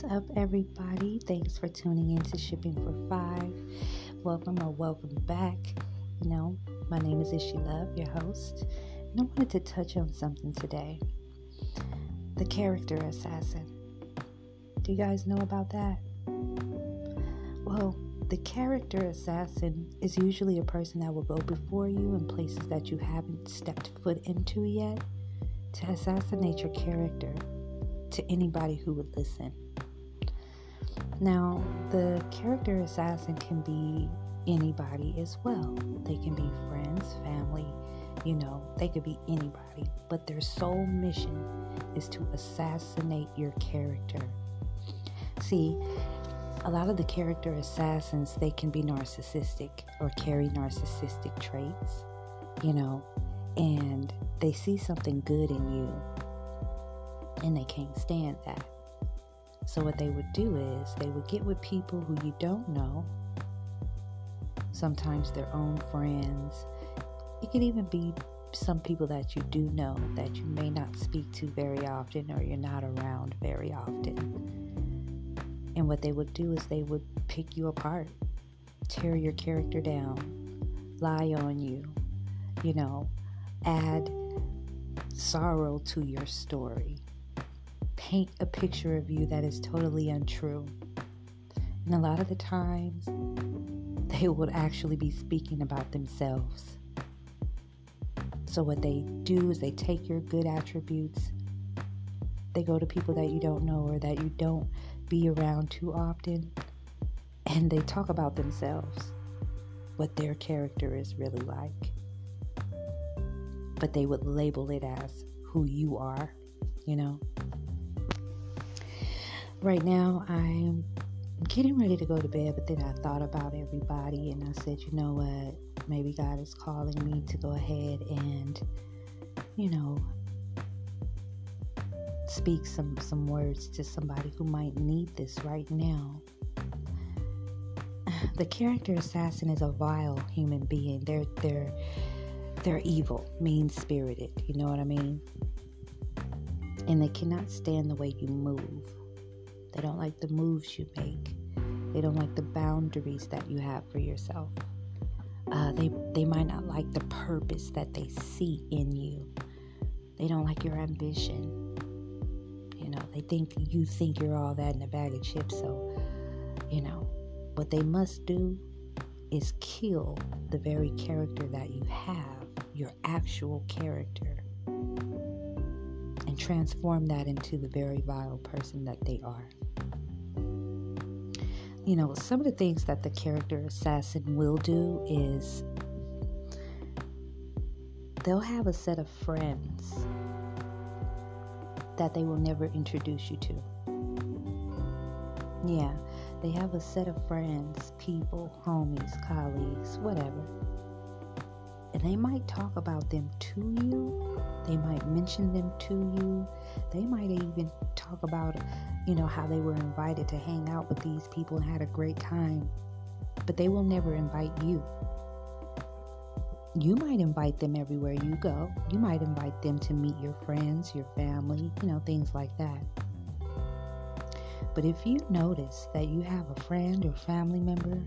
What's up, everybody? Thanks for tuning in to Shipping for Five. Welcome or welcome back. You know, my name is Ishi Love, your host, and I wanted to touch on something today the character assassin. Do you guys know about that? Well, the character assassin is usually a person that will go before you in places that you haven't stepped foot into yet to assassinate your character to anybody who would listen. Now, the character assassin can be anybody as well. They can be friends, family, you know, they could be anybody. But their sole mission is to assassinate your character. See, a lot of the character assassins, they can be narcissistic or carry narcissistic traits, you know, and they see something good in you and they can't stand that. So, what they would do is they would get with people who you don't know, sometimes their own friends. It could even be some people that you do know that you may not speak to very often or you're not around very often. And what they would do is they would pick you apart, tear your character down, lie on you, you know, add sorrow to your story paint a picture of you that is totally untrue. And a lot of the times, they would actually be speaking about themselves. So, what they do is they take your good attributes, they go to people that you don't know or that you don't be around too often, and they talk about themselves, what their character is really like. But they would label it as who you are, you know? Right now I'm getting ready to go to bed, but then I thought about everybody and I said, you know what? Maybe God is calling me to go ahead and, you know, speak some some words to somebody who might need this right now. The character assassin is a vile human being. They're they're they're evil, mean spirited. You know what I mean? And they cannot stand the way you move. They don't like the moves you make. They don't like the boundaries that you have for yourself. Uh, they they might not like the purpose that they see in you. They don't like your ambition. You know, they think you think you're all that in a bag of chips. So, you know, what they must do is kill the very character that you have, your actual character, transform that into the very vile person that they are you know, some of the things that the character assassin will do is they'll have a set of friends that they will never introduce you to. Yeah, they have a set of friends, people, homies, colleagues, whatever. And they might talk about them to you, they might mention them to you, they might even talk about you know, how they were invited to hang out with these people and had a great time, but they will never invite you. You might invite them everywhere you go. You might invite them to meet your friends, your family, you know, things like that. But if you notice that you have a friend or family member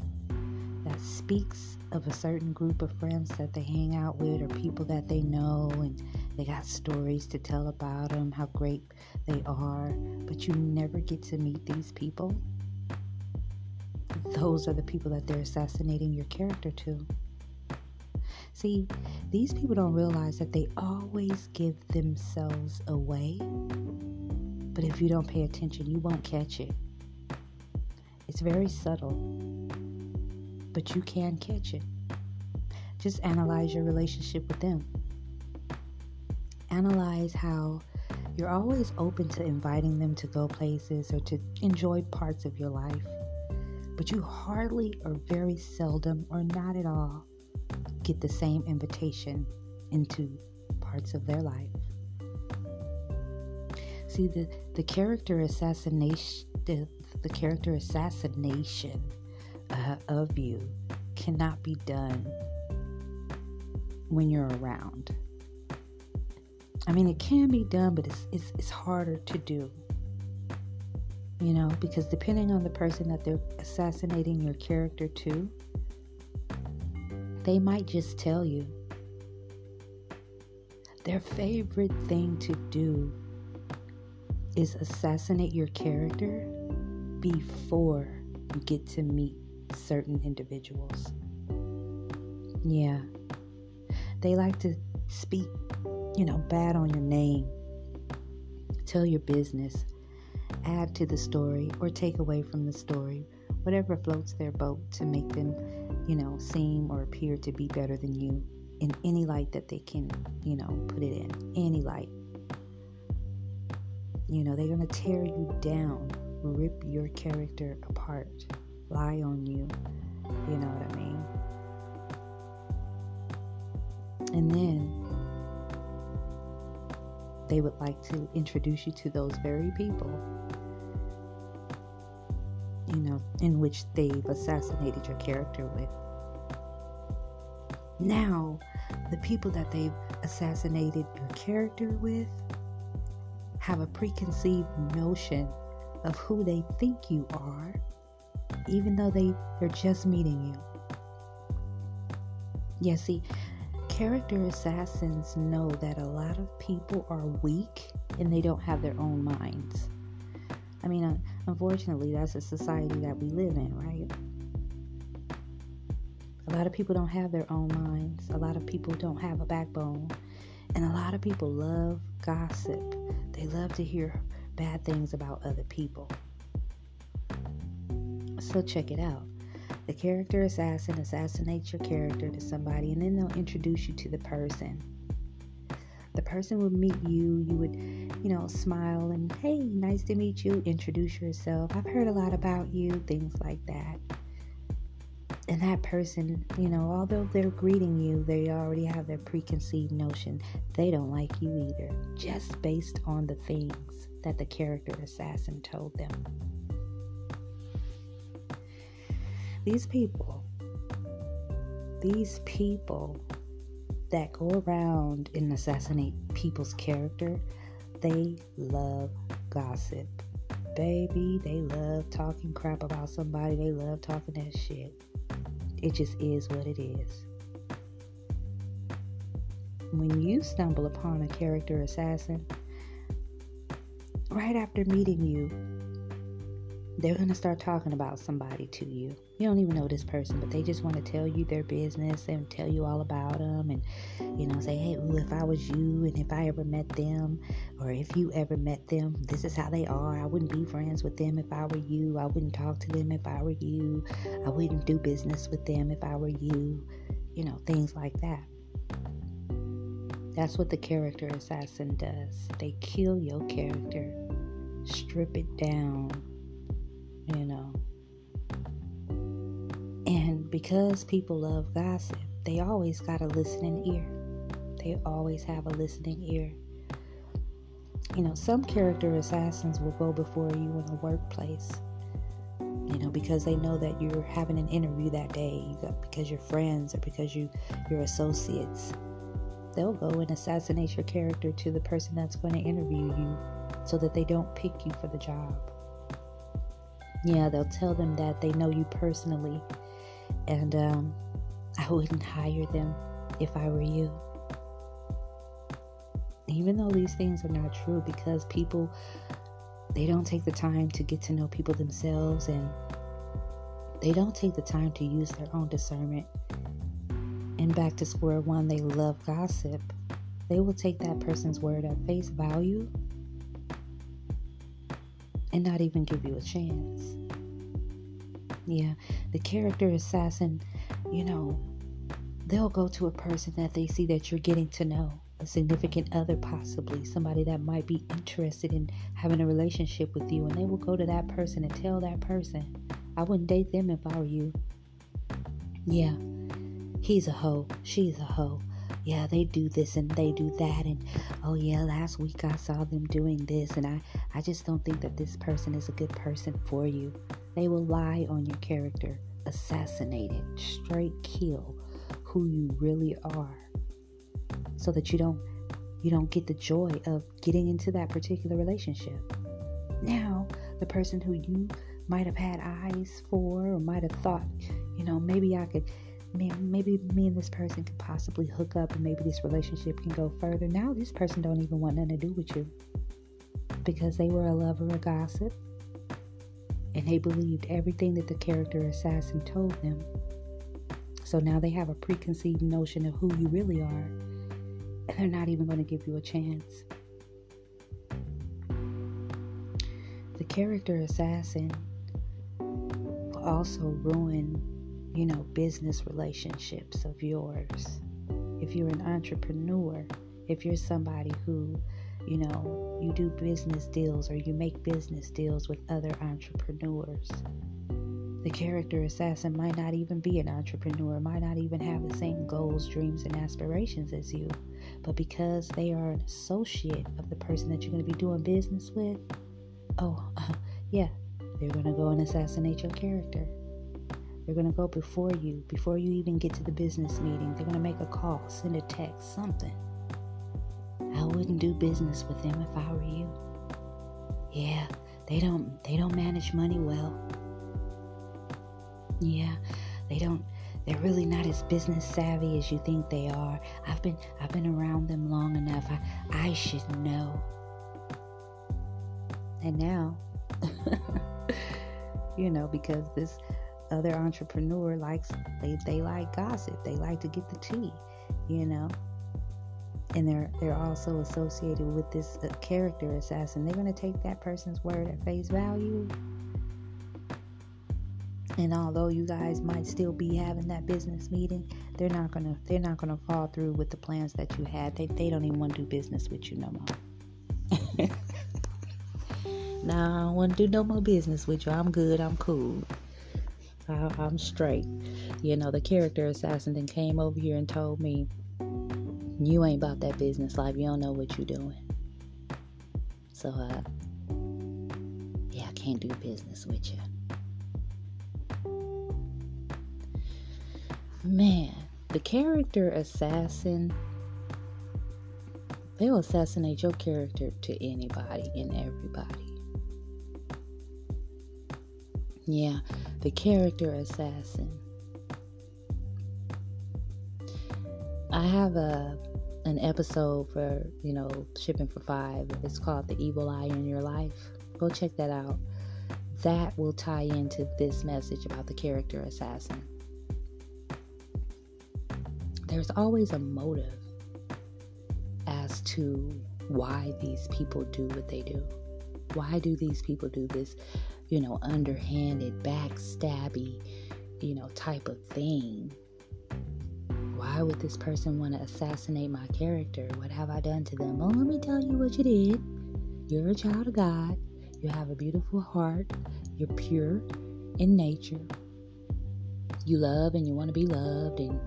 that speaks of a certain group of friends that they hang out with or people that they know and they got stories to tell about them, how great they are, but you never get to meet these people. Those are the people that they're assassinating your character to. See, these people don't realize that they always give themselves away. But if you don't pay attention, you won't catch it. It's very subtle, but you can catch it. Just analyze your relationship with them analyze how you're always open to inviting them to go places or to enjoy parts of your life, but you hardly or very seldom or not at all get the same invitation into parts of their life. See the the character assassination the, the character assassination of you cannot be done when you're around. I mean, it can be done, but it's, it's, it's harder to do. You know, because depending on the person that they're assassinating your character to, they might just tell you. Their favorite thing to do is assassinate your character before you get to meet certain individuals. Yeah. They like to speak, you know, bad on your name, tell your business, add to the story, or take away from the story, whatever floats their boat to make them, you know, seem or appear to be better than you in any light that they can, you know, put it in. Any light. You know, they're going to tear you down, rip your character apart, lie on you. You know what I mean? And then they would like to introduce you to those very people, you know, in which they've assassinated your character with. Now, the people that they've assassinated your character with have a preconceived notion of who they think you are, even though they, they're just meeting you. Yeah, see, character assassins know that a lot of people are weak and they don't have their own minds. I mean, unfortunately, that's a society that we live in, right? A lot of people don't have their own minds. A lot of people don't have a backbone. And a lot of people love gossip. They love to hear bad things about other people. So check it out. The character assassin assassinates your character to somebody and then they'll introduce you to the person. The person would meet you, you would, you know, smile and, hey, nice to meet you, introduce yourself. I've heard a lot about you, things like that. And that person, you know, although they're greeting you, they already have their preconceived notion. They don't like you either, just based on the things that the character assassin told them. These people, these people that go around and assassinate people's character, they love gossip. Baby, they love talking crap about somebody. They love talking that shit. It just is what it is. When you stumble upon a character assassin, right after meeting you, they're going to start talking about somebody to you. You don't even know this person, but they just want to tell you their business and tell you all about them and, you know, say, hey, ooh, if I was you and if I ever met them or if you ever met them, this is how they are. I wouldn't be friends with them if I were you. I wouldn't talk to them if I were you. I wouldn't do business with them if I were you. You know, things like that. That's what the character assassin does. They kill your character, strip it down you know. And because people love gossip, they always got a listening ear. They always have a listening ear. You know, some character assassins will go before you in the workplace. You know, because they know that you're having an interview that day, because you're friends or because you you're associates. They'll go and assassinate your character to the person that's going to interview you so that they don't pick you for the job. Yeah, they'll tell them that they know you personally, and um, I wouldn't hire them if I were you. Even though these things are not true, because people they don't take the time to get to know people themselves and they don't take the time to use their own discernment. And back to square one, they love gossip. They will take that person's word at face value and not even give you a chance. Yeah, the character assassin, you know, they'll go to a person that they see that you're getting to know, a significant other, possibly somebody that might be interested in having a relationship with you, and they will go to that person and tell that person, I wouldn't date them if I were you. Yeah, he's a hoe, she's a hoe yeah, they do this and they do that. And oh, yeah, last week I saw them doing this. And I, I just don't think that this person is a good person for you. They will lie on your character, assassinate it, straight kill who you really are so that you don't you don't get the joy of getting into that particular relationship. Now, the person who you might have had eyes for or might have thought, you know, maybe I could maybe me and this person could possibly hook up and maybe this relationship can go further. Now this person don't even want nothing to do with you because they were a lover of gossip and they believed everything that the character assassin told them. So now they have a preconceived notion of who you really are, and they're not even going to give you a chance. The character assassin will also ruin, you know, business relationships of yours. If you're an entrepreneur, if you're somebody who you know, you do business deals or you make business deals with other entrepreneurs. The character assassin might not even be an entrepreneur, might not even have the same goals, dreams, and aspirations as you. But because they are an associate of the person that you're going to be doing business with, oh, yeah, they're going to go and assassinate your character. They're going to go before you, before you even get to the business meeting. They're going to make a call, send a text, something. I wouldn't do business with them if I were you. Yeah, they don't they don't manage money well. Yeah, they don't they're really not as business savvy as you think they are. I've been I've been around them long enough. I I should know. And now you know, because this other entrepreneur likes they, they like gossip. They like to get the tea, you know and they're they're also associated with this uh, character assassin they're going to take that person's word at face value and although you guys might still be having that business meeting they're not going to they're not to fall through with the plans that you had they, they don't even want to do business with you no more nah, I don't want to do no more business with you. I'm good. I'm cool. I, I'm straight. You know, the character assassin then came over here and told me you ain't about that business life. You don't know what you're doing. So, uh, yeah, I can't do business with you. Man, the character assassin, they'll assassinate your character to anybody and everybody. Yeah, the character assassin. I have a an episode for, you know, Shipping for Five. It's called The Evil Eye in Your Life. Go check that out. That will tie into this message about the character assassin. There's always a motive as to why these people do what they do. Why do these people do this, you know, underhanded, backstabby, you know, type of thing? Why would this person want to assassinate my character? What have I done to them? Well, let me tell you what you did. You're a child of God. You have a beautiful heart. You're pure in nature. You love and you want to be loved. And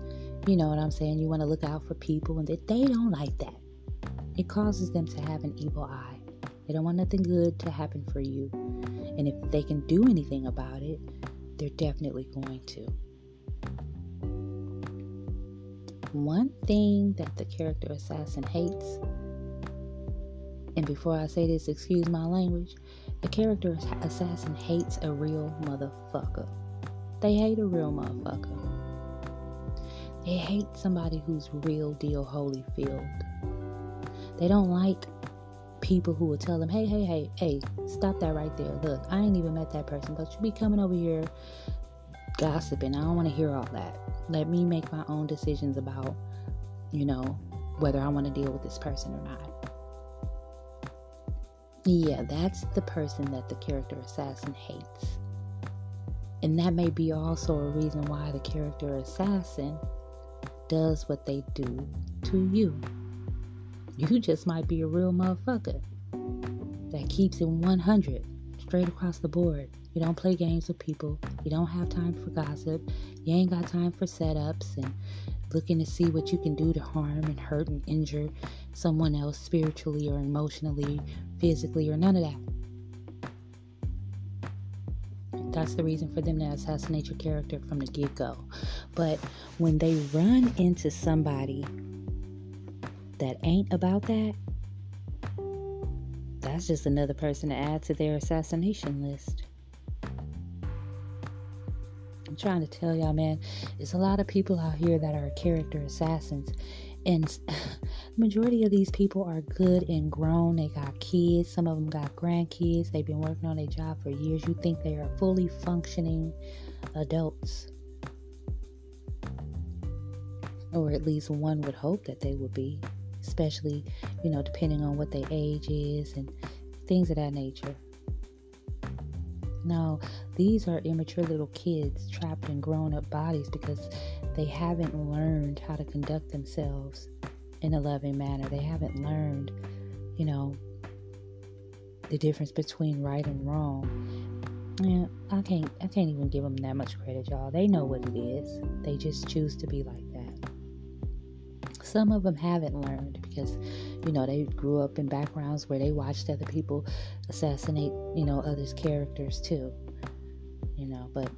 you know what I'm saying? You want to look out for people. And that they don't like that. It causes them to have an evil eye. They don't want nothing good to happen for you. And if they can do anything about it, they're definitely going to. One thing that the character assassin hates, and before I say this, excuse my language, the character assassin hates a real motherfucker. They hate a real motherfucker. They hate somebody who's real deal Holyfield. They don't like people who will tell them, hey, hey, hey, hey, stop that right there. Look, I ain't even met that person, but you be coming over here gossiping. I don't want to hear all that. Let me make my own decisions about, you know, whether I want to deal with this person or not. Yeah, that's the person that the character assassin hates. And that may be also a reason why the character assassin does what they do to you. You just might be a real motherfucker that keeps it 100 straight across the board. You don't play games with people. You don't have time for gossip. You ain't got time for setups and looking to see what you can do to harm and hurt and injure someone else spiritually or emotionally, physically, or none of that. That's the reason for them to assassinate your character from the get go. But when they run into somebody that ain't about that, that's just another person to add to their assassination list. I'm trying to tell y'all, man, there's a lot of people out here that are character assassins. And majority of these people are good and grown. They got kids. Some of them got grandkids. They've been working on their job for years. You think they are fully functioning adults. Or at least one would hope that they would be, especially, you know, depending on what their age is and things of that nature. Now, these are immature little kids trapped in grown up bodies because they haven't learned how to conduct themselves in a loving manner. They haven't learned, you know, the difference between right and wrong. Yeah, I can't I can't even give them that much credit, y'all. They know what it is. They just choose to be like. Some of them haven't learned because you know, they grew up in backgrounds where they watched other people assassinate, you know, others' characters too. You know, but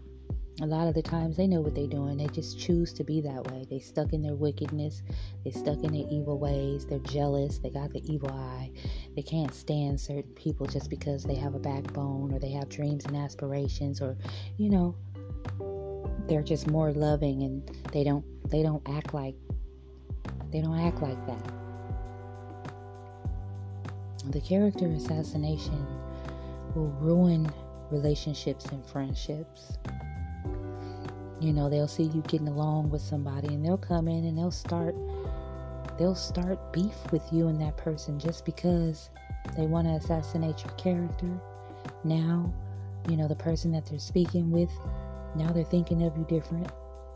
a lot of the times they know what they're doing. They just choose to be that way. They stuck in their wickedness. They stuck in their evil ways. They're jealous. They got the evil eye. They can't stand certain people just because they have a backbone or they have dreams and aspirations or, you know, they're just more loving and they don't they don't act like they don't act like that. The character assassination will ruin relationships and friendships. You know, they'll see you getting along with somebody and they'll come in and they'll start they'll start beef with you and that person just because they want to assassinate your character. Now, you know, the person that they're speaking with, now they're thinking of you different.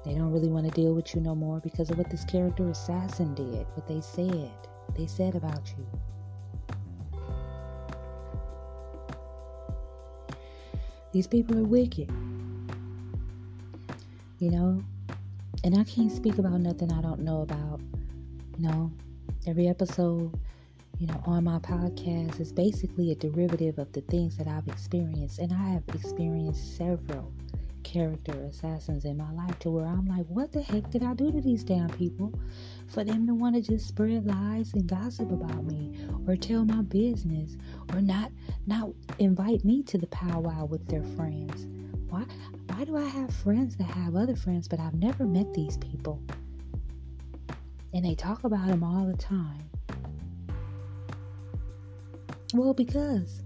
They don't really want to deal with you no more because of what this character assassin did, what they said. They said about you. These people are wicked. You know? And I can't speak about nothing I don't know about. You know? Every episode, you know, on my podcast is basically a derivative of the things that I've experienced. And I have experienced several character assassins in my life to where I'm like, what the heck did I do to these damn people for them to want to just spread lies and gossip about me or tell my business or not not invite me to the powwow with their friends? Why why do I have friends that have other friends but I've never met these people? And they talk about them all the time. Well, because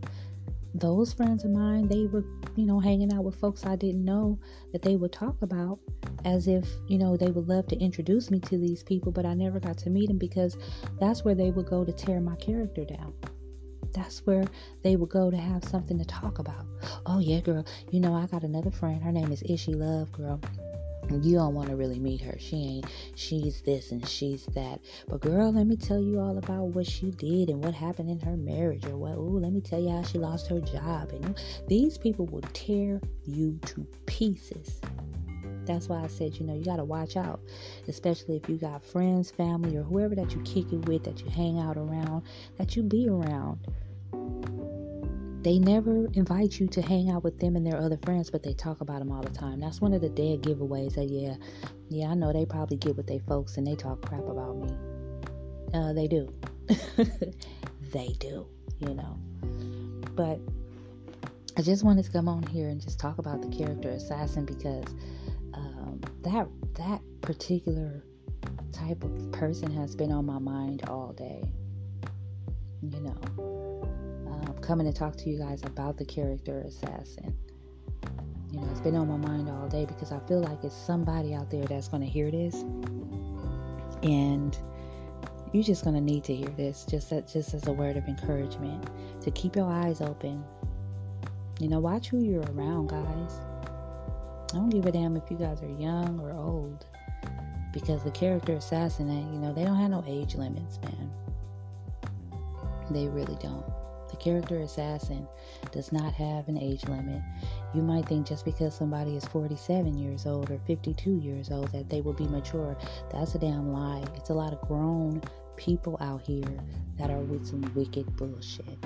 those friends of mine, they were you know, hanging out with folks I didn't know that they would talk about as if, you know, they would love to introduce me to these people, but I never got to meet them because that's where they would go to tear my character down. That's where they would go to have something to talk about. Oh, yeah, girl, you know, I got another friend. Her name is Ishy Love, girl you don't want to really meet her. She ain't, she's this and she's that. But girl, let me tell you all about what she did and what happened in her marriage or what, ooh, let me tell you how she lost her job. And these people will tear you to pieces. That's why I said, you know, you got to watch out, especially if you got friends, family, or whoever that you kick it with, that you hang out around, that you be around. They never invite you to hang out with them and their other friends, but they talk about them all the time. That's one of the dead giveaways that, yeah, yeah, I know they probably get with their folks and they talk crap about me. Uh, they do. they do, you know. But I just wanted to come on here and just talk about the character assassin because um, that that particular type of person has been on my mind all day. You know, Um, coming to talk to you guys about the character assassin. You know, it's been on my mind all day because I feel like it's somebody out there that's going to hear this, and you're just going to need to hear this, just as, just as a word of encouragement to keep your eyes open. You know, watch who you're around, guys. I don't give a damn if you guys are young or old, because the character assassin, eh, you know, they don't have no age limits, man. They really don't. The character assassin does not have an age limit. You might think just because somebody is 47 years old or 52 years old that they will be mature. That's a damn lie. It's a lot of grown people out here that are with some wicked bullshit.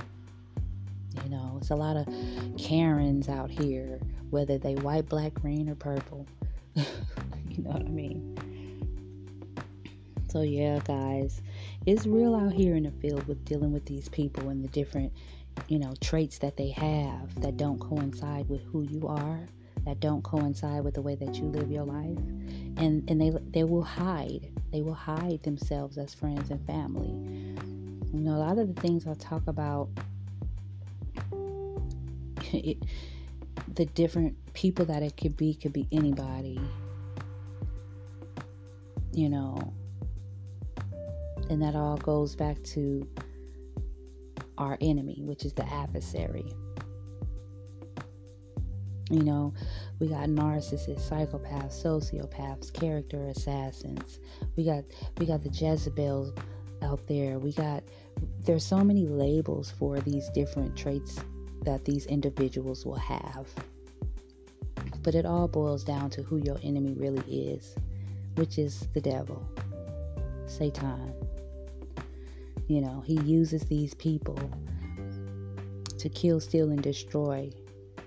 You know, it's a lot of Karens out here, whether they white, black, green, or purple. you know what I mean? So, yeah, guys, it's real out here in the field with dealing with these people and the different, you know, traits that they have that don't coincide with who you are, that don't coincide with the way that you live your life. And and they they will hide. They will hide themselves as friends and family. You know, a lot of the things I talk about it, the different people that it could be could be anybody. You know, and that all goes back to our enemy, which is the adversary. You know, we got narcissists, psychopaths, sociopaths, character assassins. We got we got the Jezebels out there. We got there's so many labels for these different traits that these individuals will have. But it all boils down to who your enemy really is, which is the devil, Satan. You know, he uses these people to kill, steal, and destroy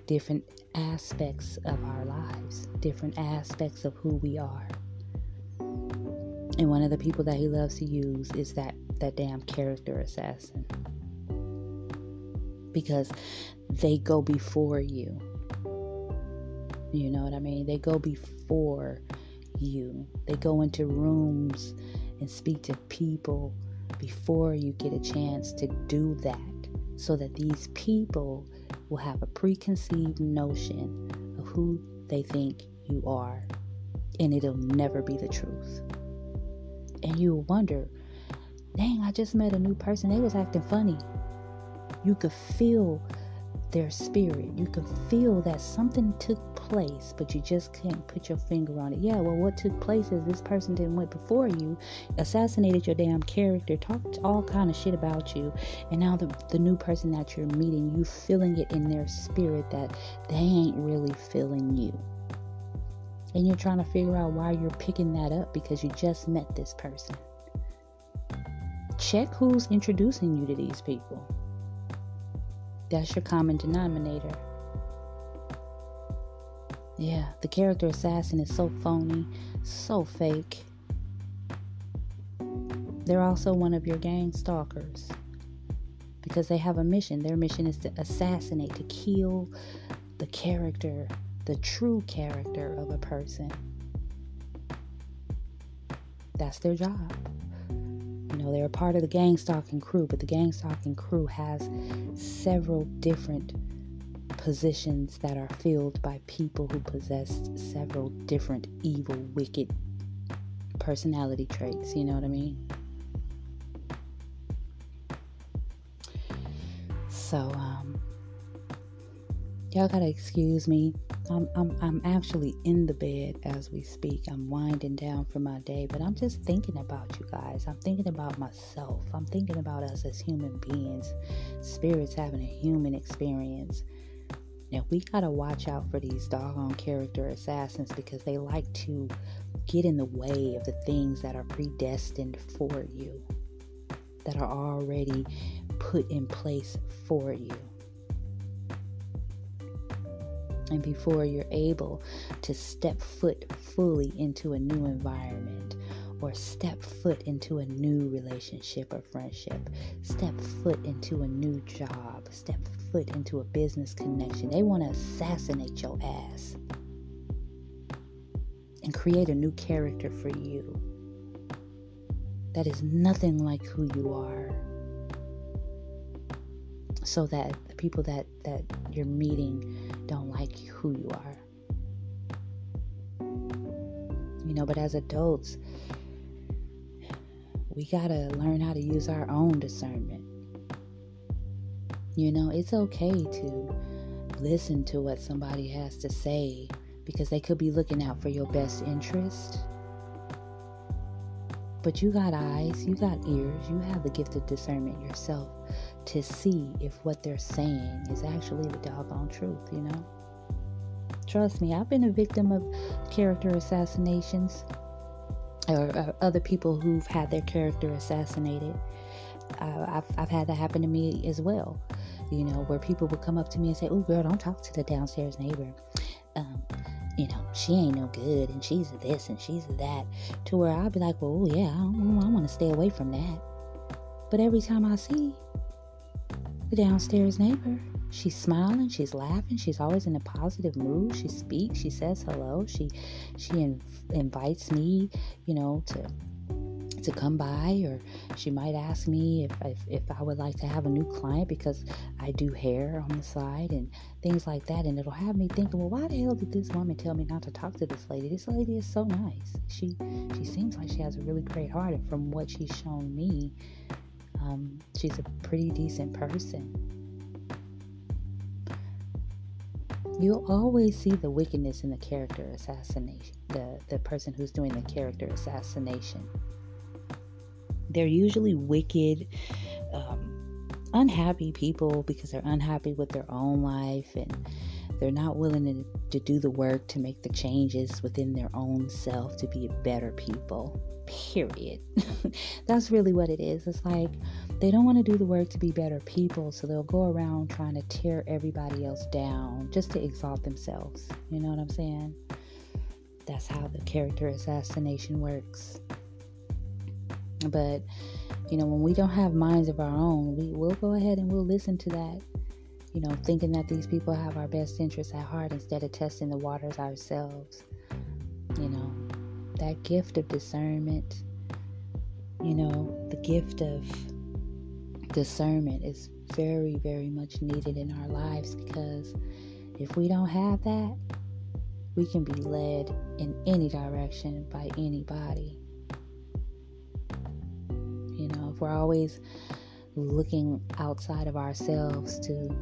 different aspects of our lives, different aspects of who we are. And one of the people that he loves to use is that, that damn character assassin. Because they go before you. You know what I mean? They go before you. They go into rooms and speak to people before you get a chance to do that so that these people will have a preconceived notion of who they think you are and it'll never be the truth. And you'll wonder dang i just met a new person. They was acting funny. You could feel their spirit. You can feel that something took place, but you just can't put your finger on it. Yeah, well, what took place is this person didn't went before you, assassinated your damn character, talked all kind of shit about you, and now the the new person that you're meeting, you feeling it in their spirit that they ain't really feeling you. And you're trying to figure out why you're picking that up because you just met this person. Check who's introducing you to these people. That's your common denominator. Yeah, the character assassin is so phony, so fake. They're also one of your gang stalkers because they have a mission. Their mission is to assassinate, to kill the character, the true character of a person. That's their job. You know, they're a part of the gang stalking crew, but the gang stalking crew has several different positions that are filled by people who possess several different evil, wicked personality traits. You know what I mean? So, um, y'all gotta excuse me. I'm, I'm, I'm actually in the bed as we speak. I'm winding down for my day, but I'm just thinking about you guys. I'm thinking about myself. I'm thinking about us as human beings, spirits having a human experience. Now, we got to watch out for these doggone character assassins because they like to get in the way of the things that are predestined for you, that are already put in place for you and before you're able to step foot fully into a new environment or step foot into a new relationship or friendship, step foot into a new job, step foot into a business connection. They want to assassinate your ass and create a new character for you that is nothing like who you are so that the people that that you're meeting don't like who you are. You know but as adults we got to learn how to use our own discernment. You know it's okay to listen to what somebody has to say because they could be looking out for your best interest. But you got eyes, you got ears, you have the gift of discernment yourself to see if what they're saying is actually the doggone truth, you know? Trust me, I've been a victim of character assassinations or, or other people who've had their character assassinated. Uh, I've, I've had that happen to me as well, you know, where people would come up to me and say, Oh, girl, don't talk to the downstairs neighbor. Um, you know, she ain't no good and she's this and she's that. To where I'll be like, Well, yeah, I, I want to stay away from that But every time I see the downstairs neighbor, she's smiling, she's laughing, she's always in a positive mood. She speaks, she says hello, she she in, invites me, you know, to to come by or she might ask me if, if, if I would like to have a new client because I do hair on the side and things like that. And it'll have me thinking well why the hell did this woman tell me not to talk to this lady? This lady is so nice. She she seems like she has a really great heart and from what she's shown me um, she's a pretty decent person. You'll always see the wickedness in the character assassination the the person who's doing the character assassination. They're usually wicked um, unhappy people because they're unhappy with their own life and they're not willing to, to do the work to make the changes within their own self to be better people period. That's really what it is. It's like they don't want to do the work to be better people so they'll go around trying to tear everybody else down just to exalt themselves. You know what i'm saying? That's how the character assassination works. But you know when we don't have minds of our own we will go ahead and we'll listen to that you know thinking that these people have our best interests at heart instead of testing the waters ourselves you know that gift of discernment you know the gift of discernment is very, very much needed in our lives because if we don't have that, we can be led in any direction by anybody. You know, if we're always looking outside of ourselves to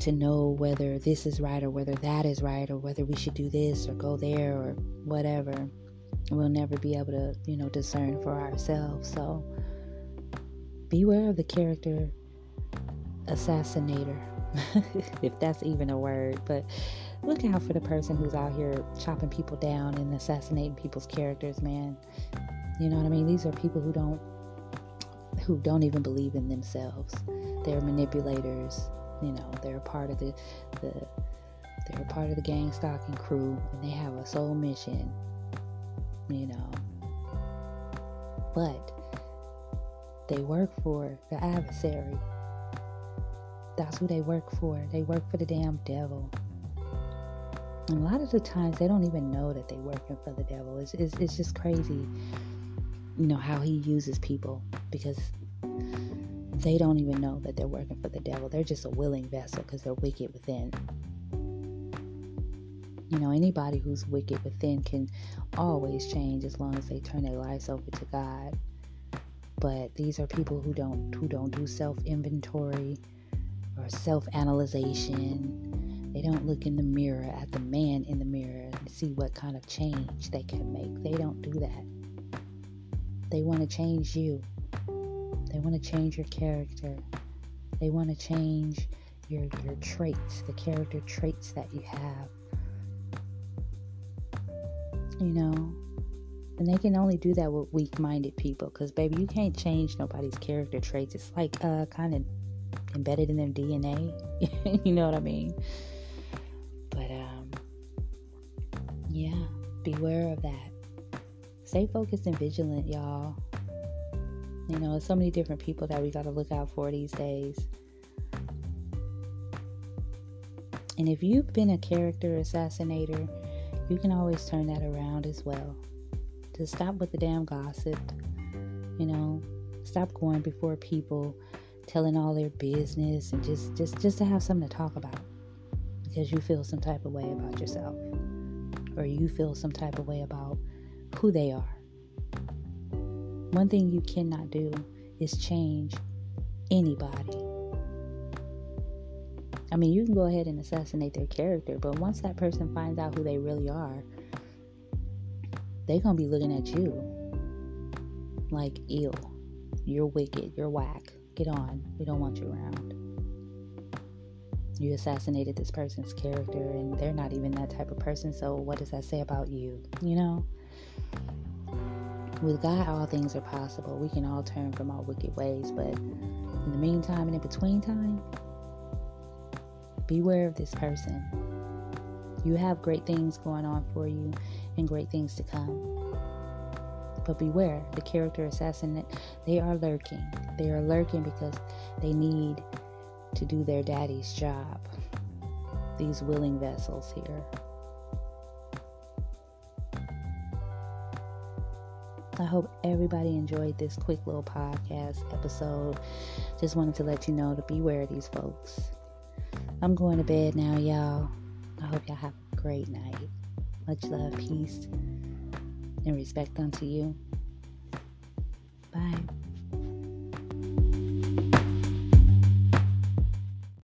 to know whether this is right or whether that is right or whether we should do this or go there or whatever we'll never be able to you know discern for ourselves so beware of the character assassinator, if that's even a word. But look out for the person who's out here chopping people down and assassinating people's characters, man. You know what I mean? These are people who don't who don't even believe in themselves. They're manipulators. You know, they're part of the the they're part of the gang stalking crew and they have a sole mission. You know. But they work for the adversary. That's who they work for. They work for the damn devil. And a lot of the times they don't even know that they're working for the devil. It's, it's, it's just crazy, you know, how he uses people because they don't even know that they're working for the devil. They're just a willing vessel because they're wicked within. You know, anybody who's wicked within can always change as long as they turn their lives over to God but these are people who don't who don't do self inventory or self analyzation. They don't look in the mirror at the man in the mirror and see what kind of change they can make. They don't do that. They want to change you. They want to change your character. They want to change your your traits, the character traits that you have. You know, and they can only do that with weak minded people because, baby, you can't change nobody's character traits. It's like uh, kind of embedded in their DNA. you know what I mean? But, um, yeah, beware of that. Stay focused and vigilant, y'all. You know, so many different people that we got to look out for these days. And if you've been a character assassinator, you can always turn that around as well to stop with the damn gossip. You know, stop going before people telling all their business and just just just to have something to talk about because you feel some type of way about yourself or you feel some type of way about who they are. One thing you cannot do is change anybody. I mean, you can go ahead and assassinate their character, but once that person finds out who they really are, they're going to be looking at you like, ill. You're wicked. You're whack. Get on. We don't want you around. You assassinated this person's character, and they're not even that type of person, so what does that say about you? You know? With God, all things are possible. We can all turn from our wicked ways, but in the meantime and in between time, beware of this person. You have great things going on for you and great things to come. But beware, the character assassin, they are lurking. They are lurking because they need to do their daddy's job. These willing vessels here. I hope everybody enjoyed this quick little podcast episode. Just wanted to let you know to beware of these folks. I'm going to bed now, y'all. I hope y'all have a great night. Much love, peace, and respect unto you. Bye.